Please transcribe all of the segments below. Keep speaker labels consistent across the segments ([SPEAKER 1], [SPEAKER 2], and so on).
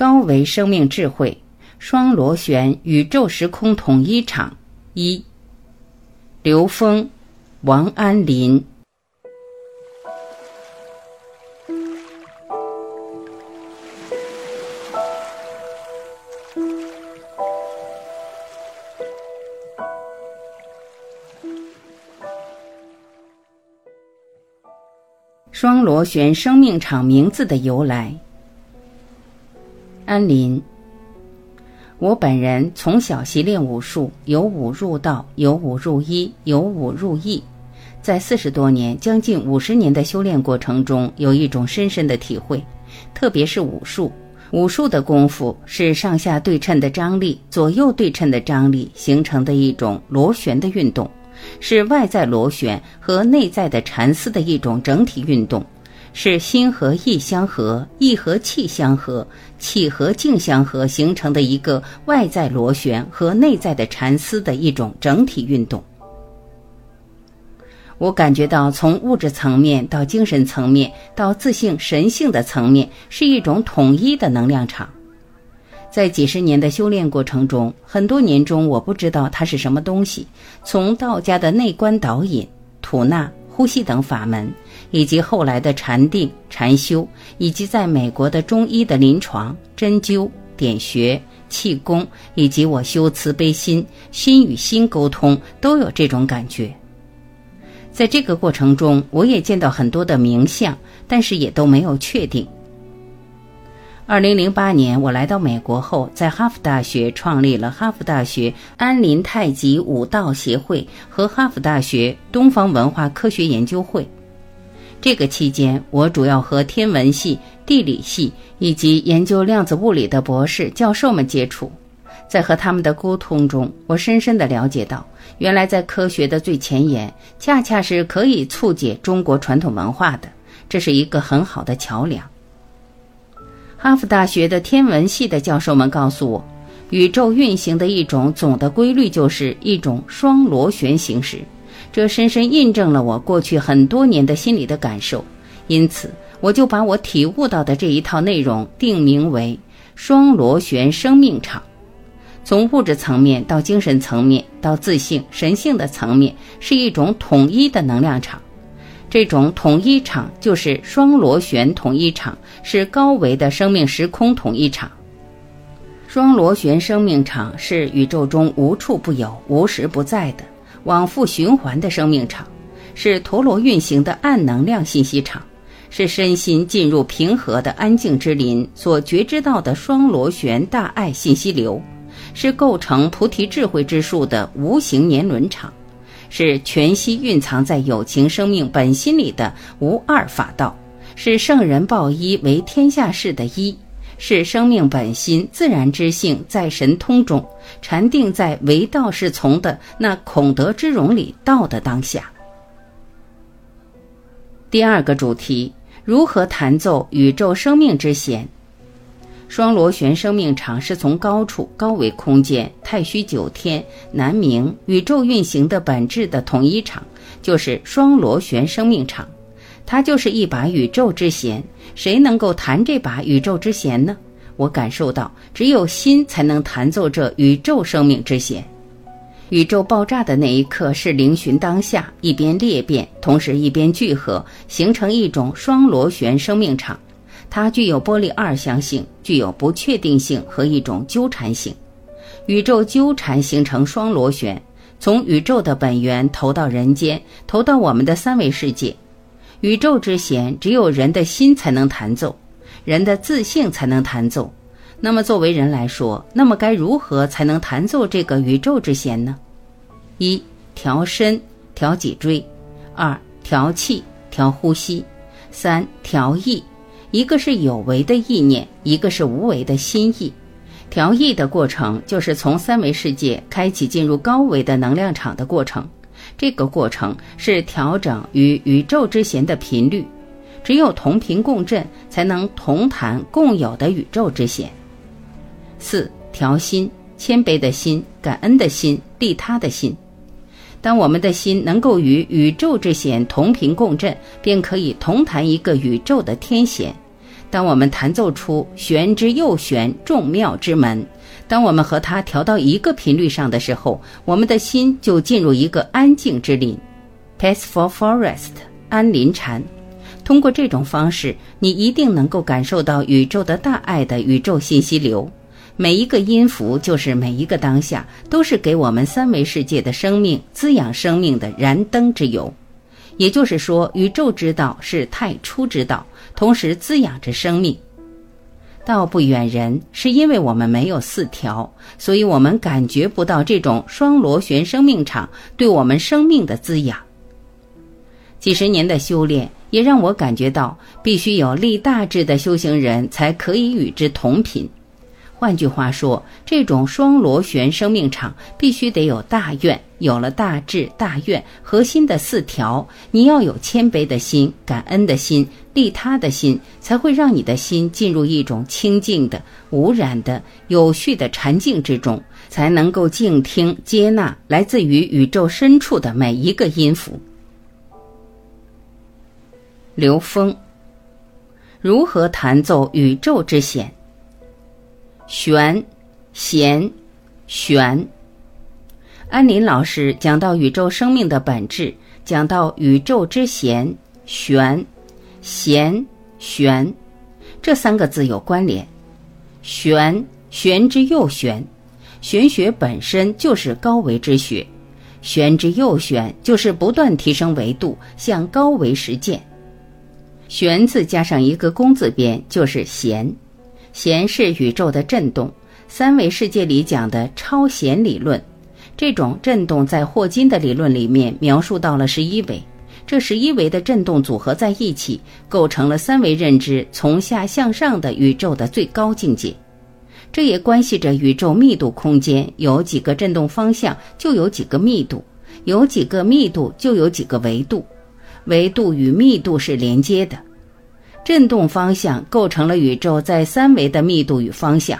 [SPEAKER 1] 高维生命智慧，双螺旋宇宙时空统一场一。刘峰，王安林。双螺旋生命场名字的由来。安林，我本人从小习练武术，由武入道，由武入医，由武入艺，在四十多年、将近五十年的修炼过程中，有一种深深的体会，特别是武术，武术的功夫是上下对称的张力、左右对称的张力形成的一种螺旋的运动。是外在螺旋和内在的缠丝的一种整体运动，是心和意相合，意和气相合，气和静相合形成的一个外在螺旋和内在的缠丝的一种整体运动。我感觉到，从物质层面到精神层面到自性神性的层面，是一种统一的能量场。在几十年的修炼过程中，很多年中我不知道它是什么东西。从道家的内观导引、吐纳、呼吸等法门，以及后来的禅定、禅修，以及在美国的中医的临床、针灸、点穴、气功，以及我修慈悲心、心与心沟通，都有这种感觉。在这个过程中，我也见到很多的名相，但是也都没有确定。二零零八年，我来到美国后，在哈佛大学创立了哈佛大学安林太极武道协会和哈佛大学东方文化科学研究会。这个期间，我主要和天文系、地理系以及研究量子物理的博士、教授们接触。在和他们的沟通中，我深深地了解到，原来在科学的最前沿，恰恰是可以促进中国传统文化的，这是一个很好的桥梁。哈佛大学的天文系的教授们告诉我，宇宙运行的一种总的规律就是一种双螺旋形式，这深深印证了我过去很多年的心理的感受。因此，我就把我体悟到的这一套内容定名为“双螺旋生命场”。从物质层面到精神层面到自信神性的层面，是一种统一的能量场。这种统一场就是双螺旋统一场，是高维的生命时空统一场。双螺旋生命场是宇宙中无处不有、无时不在的往复循环的生命场，是陀螺运行的暗能量信息场，是身心进入平和的安静之林所觉知到的双螺旋大爱信息流，是构成菩提智慧之树的无形年轮场。是全息蕴藏在有情生命本心里的无二法道，是圣人报一为天下事的一，是生命本心自然之性在神通中禅定在唯道是从的那孔德之容里道的当下。第二个主题：如何弹奏宇宙生命之弦？双螺旋生命场是从高处、高维空间、太虚九天、南冥宇宙运行的本质的统一场，就是双螺旋生命场。它就是一把宇宙之弦。谁能够弹这把宇宙之弦呢？我感受到，只有心才能弹奏这宇宙生命之弦。宇宙爆炸的那一刻是灵寻当下，一边裂变，同时一边聚合，形成一种双螺旋生命场。它具有波粒二象性，具有不确定性和一种纠缠性。宇宙纠缠形成双螺旋，从宇宙的本源投到人间，投到我们的三维世界。宇宙之弦只有人的心才能弹奏，人的自性才能弹奏。那么作为人来说，那么该如何才能弹奏这个宇宙之弦呢？一调身，调脊椎；二调气，调呼吸；三调意。一个是有为的意念，一个是无为的心意。调意的过程就是从三维世界开启进入高维的能量场的过程。这个过程是调整与宇宙之弦的频率。只有同频共振，才能同弹共有的宇宙之弦。四调心，谦卑的心，感恩的心，利他的心。当我们的心能够与宇宙之弦同频共振，便可以同弹一个宇宙的天弦。当我们弹奏出玄之又玄、众妙之门，当我们和它调到一个频率上的时候，我们的心就进入一个安静之林 （peaceful forest，安林禅）。通过这种方式，你一定能够感受到宇宙的大爱的宇宙信息流。每一个音符就是每一个当下，都是给我们三维世界的生命滋养生命的燃灯之油。也就是说，宇宙之道是太初之道，同时滋养着生命。道不远人，是因为我们没有四条，所以我们感觉不到这种双螺旋生命场对我们生命的滋养。几十年的修炼，也让我感觉到，必须有立大志的修行人才可以与之同频。换句话说，这种双螺旋生命场必须得有大愿，有了大智大愿，核心的四条，你要有谦卑的心、感恩的心、利他的心，才会让你的心进入一种清净的、无染的、有序的禅境之中，才能够静听、接纳来自于宇宙深处的每一个音符。刘峰如何弹奏宇宙之弦？玄，弦，玄。安林老师讲到宇宙生命的本质，讲到宇宙之弦，玄，弦，玄，这三个字有关联。玄，玄之又玄，玄学本身就是高维之学，玄之又玄就是不断提升维度，向高维实践。玄字加上一个工字边就是弦，弦是宇宙的振动。三维世界里讲的超弦理论，这种振动在霍金的理论里面描述到了十一维。这十一维的振动组合在一起，构成了三维认知从下向上的宇宙的最高境界。这也关系着宇宙密度空间有几个振动方向，就有几个密度；有几个密度，就有几个维度。维度与密度是连接的，振动方向构成了宇宙在三维的密度与方向。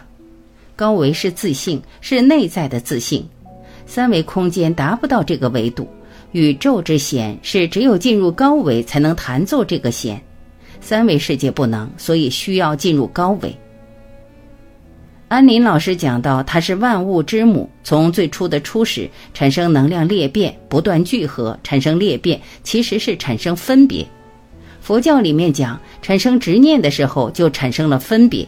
[SPEAKER 1] 高维是自信，是内在的自信。三维空间达不到这个维度，宇宙之弦是只有进入高维才能弹奏这个弦，三维世界不能，所以需要进入高维。安林老师讲到，它是万物之母。从最初的初始产生能量裂变，不断聚合产生裂变，其实是产生分别。佛教里面讲，产生执念的时候就产生了分别，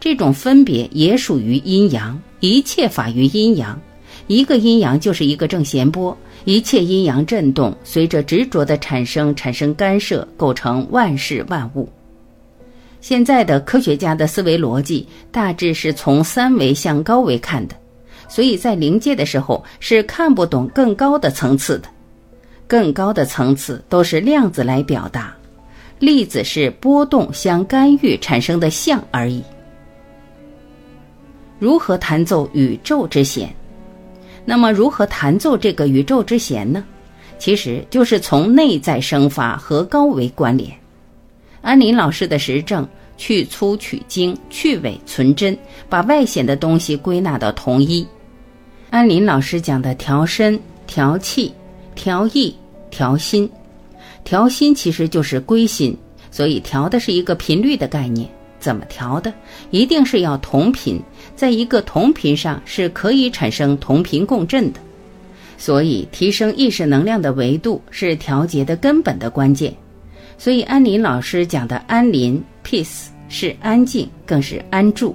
[SPEAKER 1] 这种分别也属于阴阳。一切法于阴阳，一个阴阳就是一个正弦波，一切阴阳震动随着执着的产生产生干涉，构成万事万物。现在的科学家的思维逻辑大致是从三维向高维看的，所以在临界的时候是看不懂更高的层次的。更高的层次都是量子来表达，粒子是波动相干预产生的相而已。如何弹奏宇宙之弦？那么如何弹奏这个宇宙之弦呢？其实就是从内在生发和高维关联。安林老师的实证，去粗取精，去伪存真，把外显的东西归纳到同一。安林老师讲的调身、调气、调意、调心，调心其实就是归心，所以调的是一个频率的概念。怎么调的？一定是要同频，在一个同频上是可以产生同频共振的。所以，提升意识能量的维度是调节的根本的关键。所以，安林老师讲的安林 （peace） 是安静，更是安住。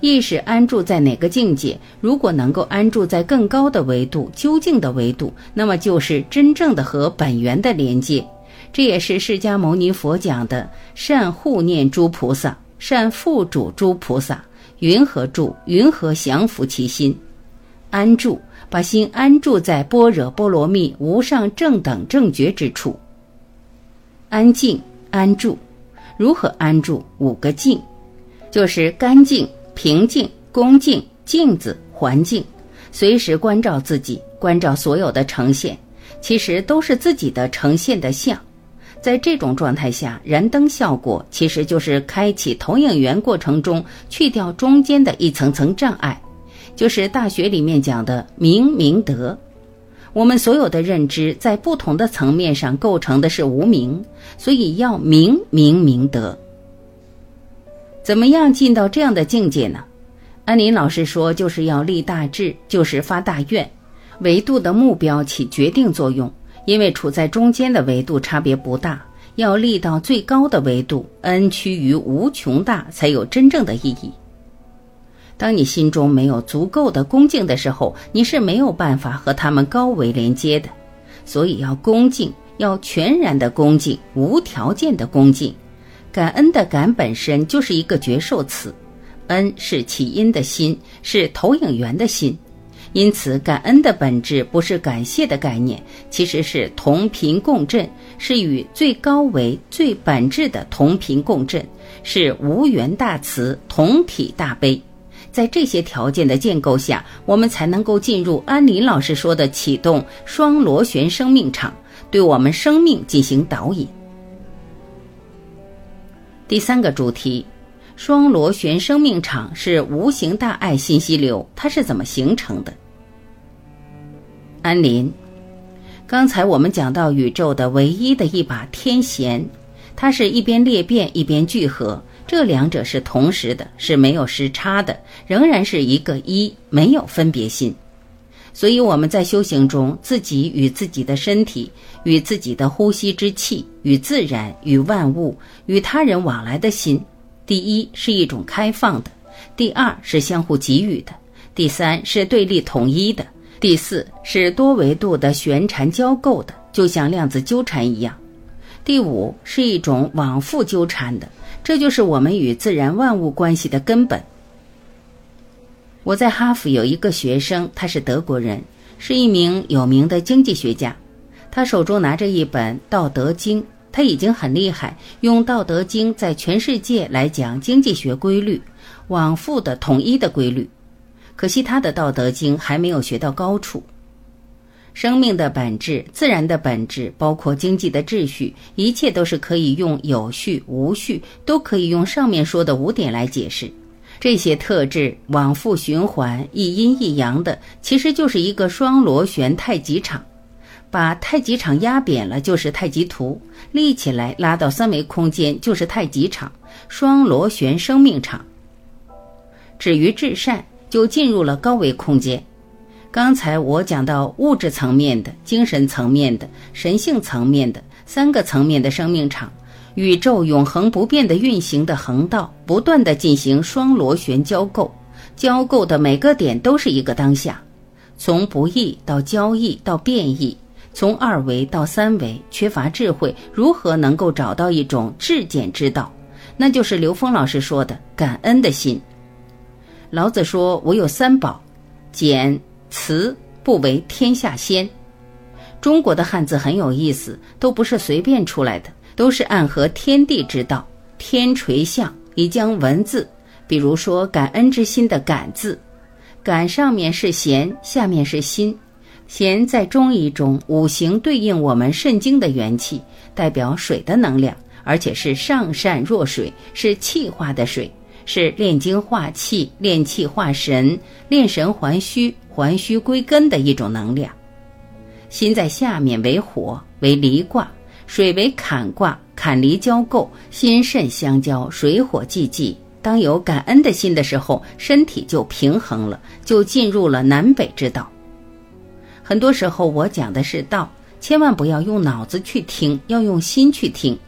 [SPEAKER 1] 意识安住在哪个境界？如果能够安住在更高的维度、究竟的维度，那么就是真正的和本源的连接。这也是释迦牟尼佛讲的：善护念诸菩萨，善付嘱诸菩萨。云何住？云何降伏其心？安住，把心安住在般若波罗蜜无上正等正觉之处。安静安住，如何安住？五个静，就是干净、平静、恭敬、镜子、环境，随时关照自己，关照所有的呈现，其实都是自己的呈现的像。在这种状态下，燃灯效果其实就是开启投影源过程中去掉中间的一层层障碍，就是大学里面讲的明明德。我们所有的认知在不同的层面上构成的是无明，所以要明明明德。怎么样进到这样的境界呢？安林老师说，就是要立大志，就是发大愿。维度的目标起决定作用，因为处在中间的维度差别不大。要立到最高的维度，n 趋于无穷大，才有真正的意义。当你心中没有足够的恭敬的时候，你是没有办法和他们高维连接的。所以要恭敬，要全然的恭敬，无条件的恭敬。感恩的感本身就是一个绝受词，恩是起因的心，是投影源的心。因此，感恩的本质不是感谢的概念，其实是同频共振，是与最高维、最本质的同频共振，是无缘大慈、同体大悲。在这些条件的建构下，我们才能够进入安林老师说的启动双螺旋生命场，对我们生命进行导引。第三个主题，双螺旋生命场是无形大爱信息流，它是怎么形成的？安林，刚才我们讲到宇宙的唯一的一把天弦，它是一边裂变一边聚合，这两者是同时的，是没有时差的，仍然是一个一，没有分别心。所以我们在修行中，自己与自己的身体、与自己的呼吸之气、与自然、与万物、与他人往来的心，第一是一种开放的，第二是相互给予的，第三是对立统一的。第四是多维度的旋缠交构的，就像量子纠缠一样。第五是一种往复纠缠的，这就是我们与自然万物关系的根本。我在哈佛有一个学生，他是德国人，是一名有名的经济学家。他手中拿着一本《道德经》，他已经很厉害，用《道德经》在全世界来讲经济学规律，往复的统一的规律。可惜他的《道德经》还没有学到高处。生命的本质、自然的本质，包括经济的秩序，一切都是可以用有序、无序，都可以用上面说的五点来解释。这些特质往复循环，一阴一阳的，其实就是一个双螺旋太极场。把太极场压扁了，就是太极图；立起来拉到三维空间，就是太极场。双螺旋生命场。止于至善。就进入了高维空间。刚才我讲到物质层面的、精神层面的、神性层面的三个层面的生命场，宇宙永恒不变的运行的横道，不断的进行双螺旋交构，交构的每个点都是一个当下，从不易到交易到变异，从二维到三维，缺乏智慧，如何能够找到一种至简之道？那就是刘峰老师说的感恩的心。老子说：“我有三宝，简、辞，不为天下先。”中国的汉字很有意思，都不是随便出来的，都是暗合天地之道。天垂象，以将文字，比如说感恩之心的“感”字，感上面是弦，下面是心。弦在中医中五行对应我们肾经的元气，代表水的能量，而且是上善若水，是气化的水。是炼精化气、炼气化神、炼神还虚、还虚归根的一种能量。心在下面为火，为离卦；水为坎卦，坎离交构，心肾相交，水火既济。当有感恩的心的时候，身体就平衡了，就进入了南北之道。很多时候我讲的是道，千万不要用脑子去听，要用心去听。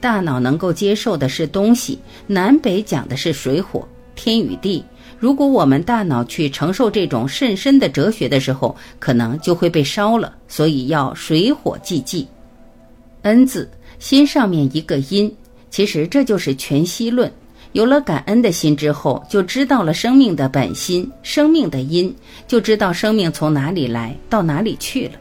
[SPEAKER 1] 大脑能够接受的是东西，南北讲的是水火天与地。如果我们大脑去承受这种甚深的哲学的时候，可能就会被烧了。所以要水火既济。恩字心上面一个因，其实这就是全息论。有了感恩的心之后，就知道了生命的本心，生命的因，就知道生命从哪里来到哪里去了。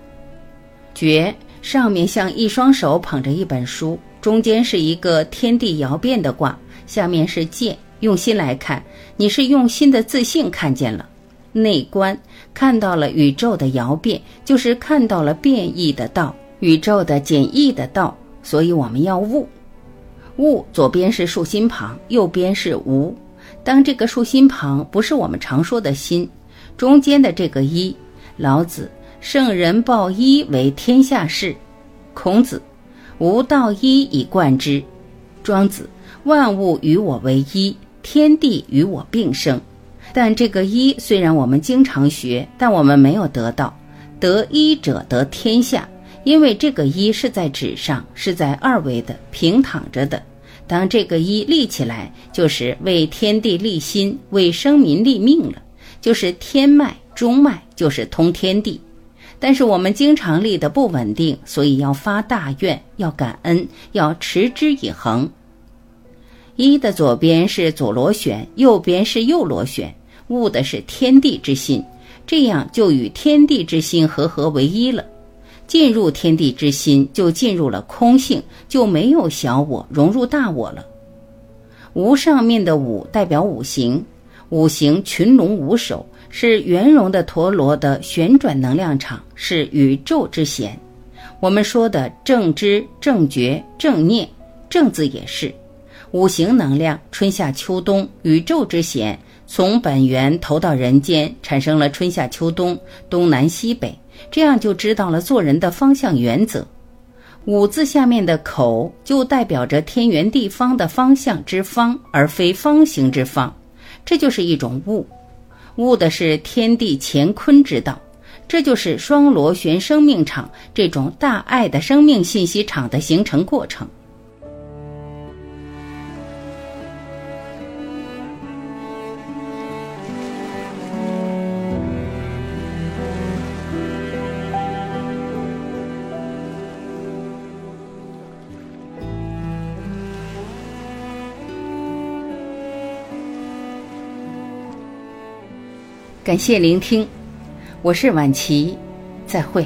[SPEAKER 1] 觉上面像一双手捧着一本书。中间是一个天地摇变的卦，下面是剑。用心来看，你是用心的自信看见了内观，看到了宇宙的摇变，就是看到了变异的道，宇宙的简易的道。所以我们要悟，悟左边是竖心旁，右边是无。当这个竖心旁不是我们常说的心，中间的这个一，老子圣人抱一为天下事，孔子。无道一以贯之，庄子万物与我为一，天地与我并生。但这个一虽然我们经常学，但我们没有得到。得一者得天下，因为这个一是在纸上，是在二维的平躺着的。当这个一立起来，就是为天地立心，为生民立命了，就是天脉、中脉，就是通天地。但是我们经常立的不稳定，所以要发大愿，要感恩，要持之以恒。一的左边是左螺旋，右边是右螺旋。悟的是天地之心，这样就与天地之心合合为一了。进入天地之心，就进入了空性，就没有小我，融入大我了。无上面的五代表五行，五行群龙无首，是圆融的陀螺的旋转能量场，是宇宙之弦。我们说的正知、正觉、正念，正字也是五行能量，春夏秋冬，宇宙之弦。从本源投到人间，产生了春夏秋冬、东南西北，这样就知道了做人的方向原则。五字下面的口就代表着天圆地方的方向之方，而非方形之方，这就是一种悟。悟的是天地乾坤之道，这就是双螺旋生命场这种大爱的生命信息场的形成过程。感谢聆听，我是晚琪，再会。